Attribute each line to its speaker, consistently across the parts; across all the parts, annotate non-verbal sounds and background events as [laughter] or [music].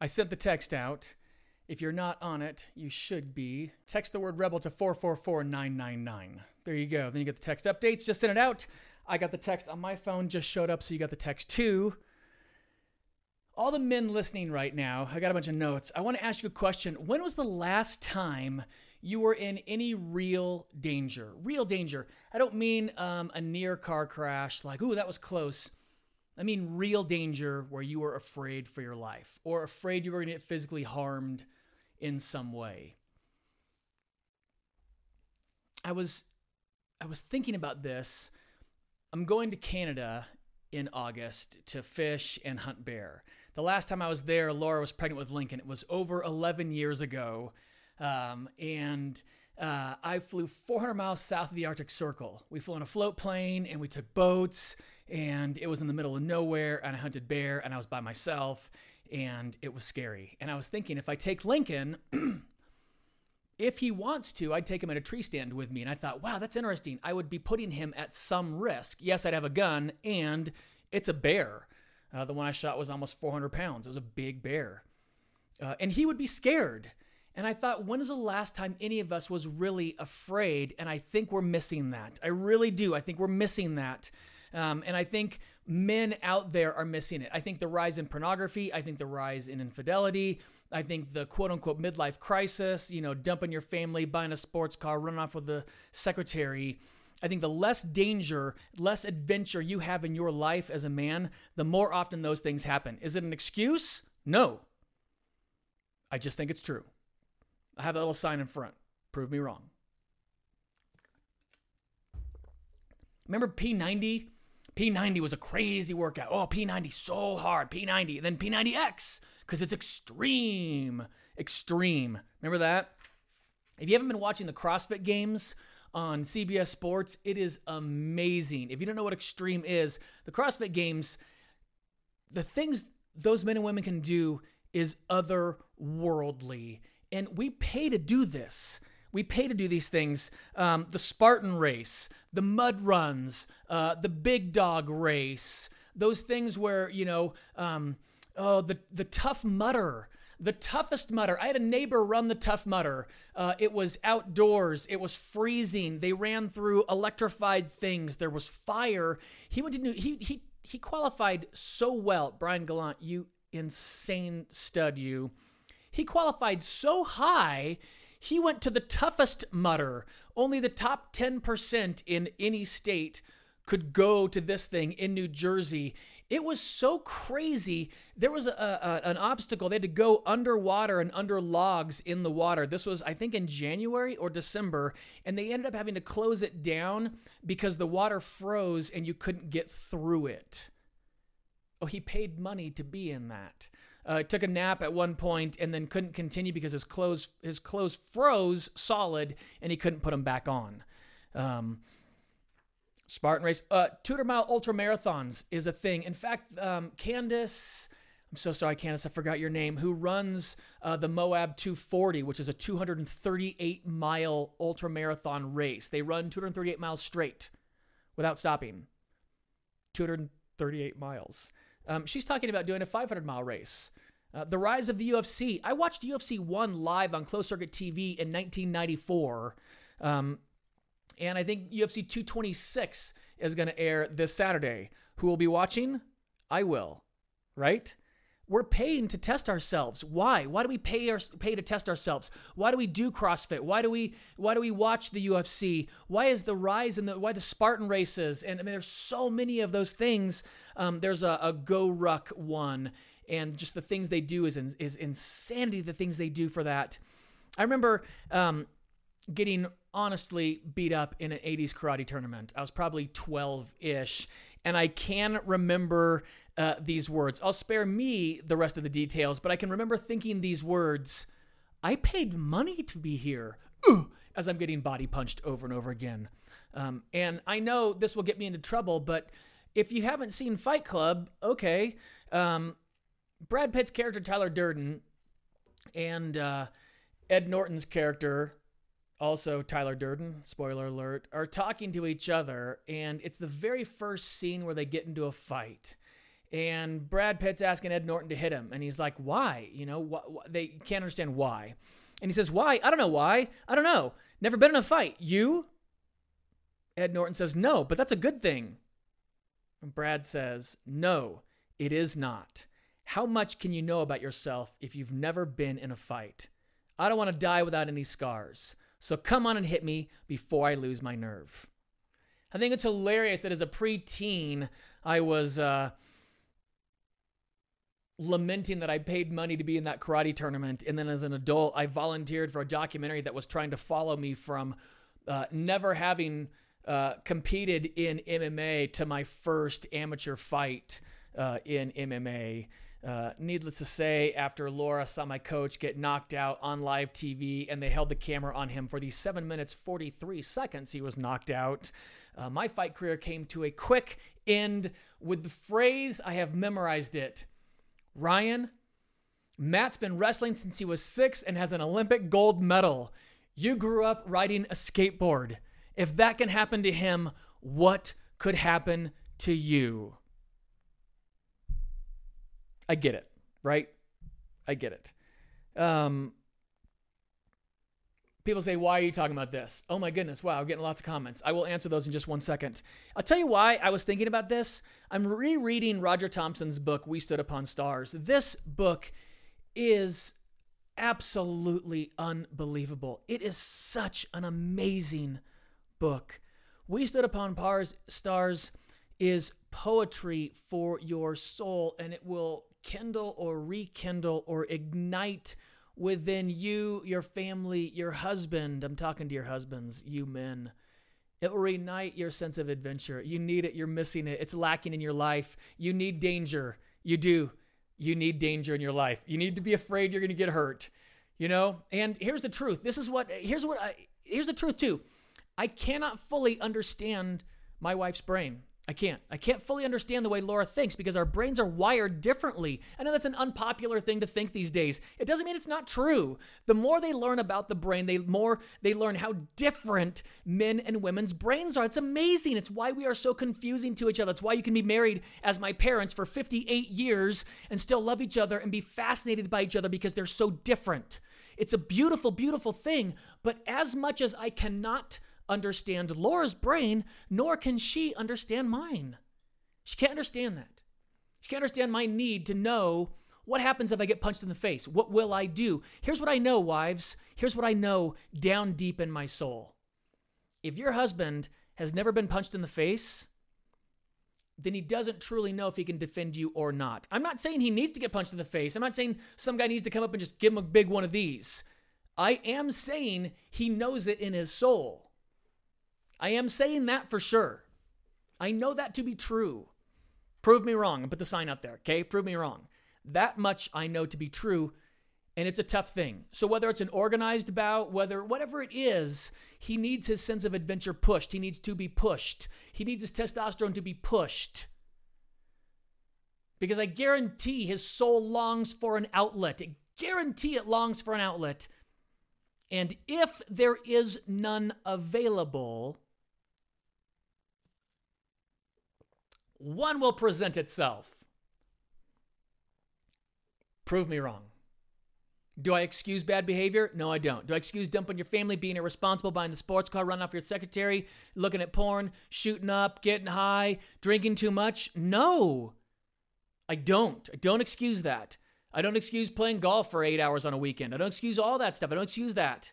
Speaker 1: I sent the text out. If you're not on it, you should be. Text the word rebel to 444999. There you go. Then you get the text updates. Just send it out. I got the text on my phone, just showed up, so you got the text too. All the men listening right now, I got a bunch of notes. I want to ask you a question. When was the last time you were in any real danger? Real danger. I don't mean um, a near car crash, like, ooh, that was close. I mean real danger where you were afraid for your life or afraid you were going to get physically harmed in some way. I was I was thinking about this. I'm going to Canada in August to fish and hunt bear. The last time I was there, Laura was pregnant with Lincoln. It was over 11 years ago. Um, and uh, I flew 400 miles south of the Arctic Circle. We flew on a float plane and we took boats, and it was in the middle of nowhere. And I hunted bear, and I was by myself, and it was scary. And I was thinking, if I take Lincoln, [clears throat] if he wants to, I'd take him at a tree stand with me. And I thought, wow, that's interesting. I would be putting him at some risk. Yes, I'd have a gun, and it's a bear. Uh, the one I shot was almost 400 pounds. It was a big bear. Uh, and he would be scared. And I thought, when is the last time any of us was really afraid? And I think we're missing that. I really do. I think we're missing that. Um, and I think men out there are missing it. I think the rise in pornography, I think the rise in infidelity, I think the quote unquote midlife crisis, you know, dumping your family, buying a sports car, running off with the secretary. I think the less danger, less adventure you have in your life as a man, the more often those things happen. Is it an excuse? No. I just think it's true. I have a little sign in front. Prove me wrong. Remember P90? P90 was a crazy workout. Oh, P90 so hard. P90. And then P90X because it's extreme. Extreme. Remember that? If you haven't been watching the CrossFit games on CBS Sports, it is amazing. If you don't know what extreme is, the CrossFit games, the things those men and women can do is otherworldly. And we pay to do this. We pay to do these things. Um, the Spartan race, the mud runs, uh, the big dog race, those things where, you know, um, oh, the, the tough mudder the toughest mudder. I had a neighbor run the tough mudder. Uh, it was outdoors. It was freezing. They ran through electrified things. There was fire. He went to New, he he he qualified so well. Brian Gallant, you insane stud, you. He qualified so high, he went to the toughest mudder. Only the top 10% in any state could go to this thing in New Jersey. It was so crazy. There was a, a, an obstacle. They had to go underwater and under logs in the water. This was, I think, in January or December, and they ended up having to close it down because the water froze and you couldn't get through it. Oh, he paid money to be in that. Uh, took a nap at one point and then couldn't continue because his clothes his clothes froze solid and he couldn't put them back on. Um, Spartan race, uh, 200 mile ultra marathons is a thing. In fact, um, Candace, I'm so sorry, Candace, I forgot your name, who runs uh, the Moab 240, which is a 238 mile ultra marathon race. They run 238 miles straight without stopping. 238 miles. Um, she's talking about doing a 500 mile race. Uh, the rise of the UFC. I watched UFC 1 live on closed circuit TV in 1994. Um, and I think UFC 226 is going to air this Saturday. Who will be watching? I will, right? We're paying to test ourselves. Why? Why do we pay our, pay to test ourselves? Why do we do CrossFit? Why do we why do we watch the UFC? Why is the rise in the why the Spartan races? And I mean, there's so many of those things. Um, there's a, a GoRuck one, and just the things they do is is insanity. The things they do for that. I remember um, getting honestly beat up in an 80s karate tournament. I was probably 12 ish, and I can remember uh, these words. I'll spare me the rest of the details, but I can remember thinking these words I paid money to be here, as I'm getting body punched over and over again. Um, and I know this will get me into trouble, but if you haven't seen Fight Club, okay. Um, Brad Pitt's character, Tyler Durden, and uh, Ed Norton's character, also Tyler Durden, spoiler alert, are talking to each other, and it's the very first scene where they get into a fight. and Brad Pitt's asking Ed Norton to hit him, and he's like, "Why? You know, wh- wh- they can't understand why." And he says, "Why? I don't know why. I don't know. Never been in a fight. You?" Ed Norton says, "No, but that's a good thing." And Brad says, "No, it is not. How much can you know about yourself if you've never been in a fight? I don't want to die without any scars. So come on and hit me before I lose my nerve." I think it's hilarious that as a preteen, I was. Uh, lamenting that I paid money to be in that karate tournament. And then as an adult, I volunteered for a documentary that was trying to follow me from uh, never having uh, competed in MMA to my first amateur fight uh, in MMA. Uh, needless to say, after Laura saw my coach get knocked out on live TV and they held the camera on him for the 7 minutes 43 seconds he was knocked out, uh, my fight career came to a quick end with the phrase I have memorized it Ryan, Matt's been wrestling since he was six and has an Olympic gold medal. You grew up riding a skateboard. If that can happen to him, what could happen to you? I get it, right? I get it. Um, people say, Why are you talking about this? Oh my goodness, wow, I'm getting lots of comments. I will answer those in just one second. I'll tell you why I was thinking about this. I'm rereading Roger Thompson's book, We Stood Upon Stars. This book is absolutely unbelievable. It is such an amazing book. We Stood Upon Pars, Stars is poetry for your soul, and it will kindle or rekindle or ignite within you, your family, your husband. I'm talking to your husbands, you men. It will reignite your sense of adventure. You need it. You're missing it. It's lacking in your life. You need danger. You do. You need danger in your life. You need to be afraid you're going to get hurt. You know? And here's the truth. This is what, here's what I, here's the truth too. I cannot fully understand my wife's brain. I can't. I can't fully understand the way Laura thinks because our brains are wired differently. I know that's an unpopular thing to think these days. It doesn't mean it's not true. The more they learn about the brain, the more they learn how different men and women's brains are. It's amazing. It's why we are so confusing to each other. It's why you can be married as my parents for 58 years and still love each other and be fascinated by each other because they're so different. It's a beautiful, beautiful thing. But as much as I cannot understand Laura's brain, nor can she understand mine. She can't understand that. She can't understand my need to know what happens if I get punched in the face? What will I do? Here's what I know, wives. Here's what I know down deep in my soul. If your husband has never been punched in the face, then he doesn't truly know if he can defend you or not. I'm not saying he needs to get punched in the face. I'm not saying some guy needs to come up and just give him a big one of these. I am saying he knows it in his soul. I am saying that for sure. I know that to be true. Prove me wrong and put the sign up there, okay? Prove me wrong. That much I know to be true, and it's a tough thing. So whether it's an organized bout, whether whatever it is, he needs his sense of adventure pushed. He needs to be pushed. He needs his testosterone to be pushed. Because I guarantee his soul longs for an outlet. I guarantee it longs for an outlet. And if there is none available, one will present itself. Prove me wrong. Do I excuse bad behavior? No, I don't. Do I excuse dumping your family, being irresponsible, buying the sports car, running off your secretary, looking at porn, shooting up, getting high, drinking too much? No. I don't. I don't excuse that. I don't excuse playing golf for eight hours on a weekend. I don't excuse all that stuff. I don't excuse that.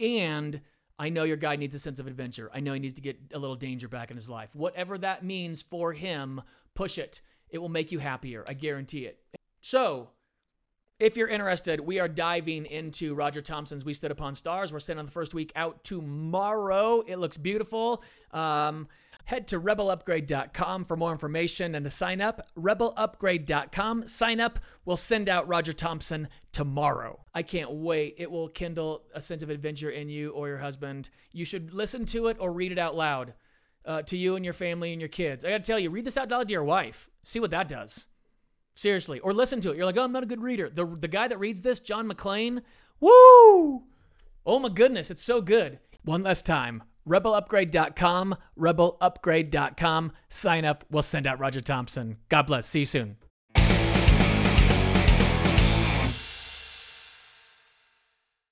Speaker 1: And I know your guy needs a sense of adventure. I know he needs to get a little danger back in his life. Whatever that means for him, push it. It will make you happier. I guarantee it. So, if you're interested, we are diving into Roger Thompson's We Stood Upon Stars. We're sending on the first week out tomorrow. It looks beautiful. Um, head to rebelupgrade.com for more information and to sign up. Rebelupgrade.com. Sign up. We'll send out Roger Thompson tomorrow. I can't wait. It will kindle a sense of adventure in you or your husband. You should listen to it or read it out loud uh, to you and your family and your kids. I got to tell you, read this out loud to your wife. See what that does. Seriously. Or listen to it. You're like, oh, I'm not a good reader. The, the guy that reads this, John McClane, woo! Oh my goodness, it's so good. One last time rebelupgrade.com, rebelupgrade.com. Sign up. We'll send out Roger Thompson. God bless. See you soon.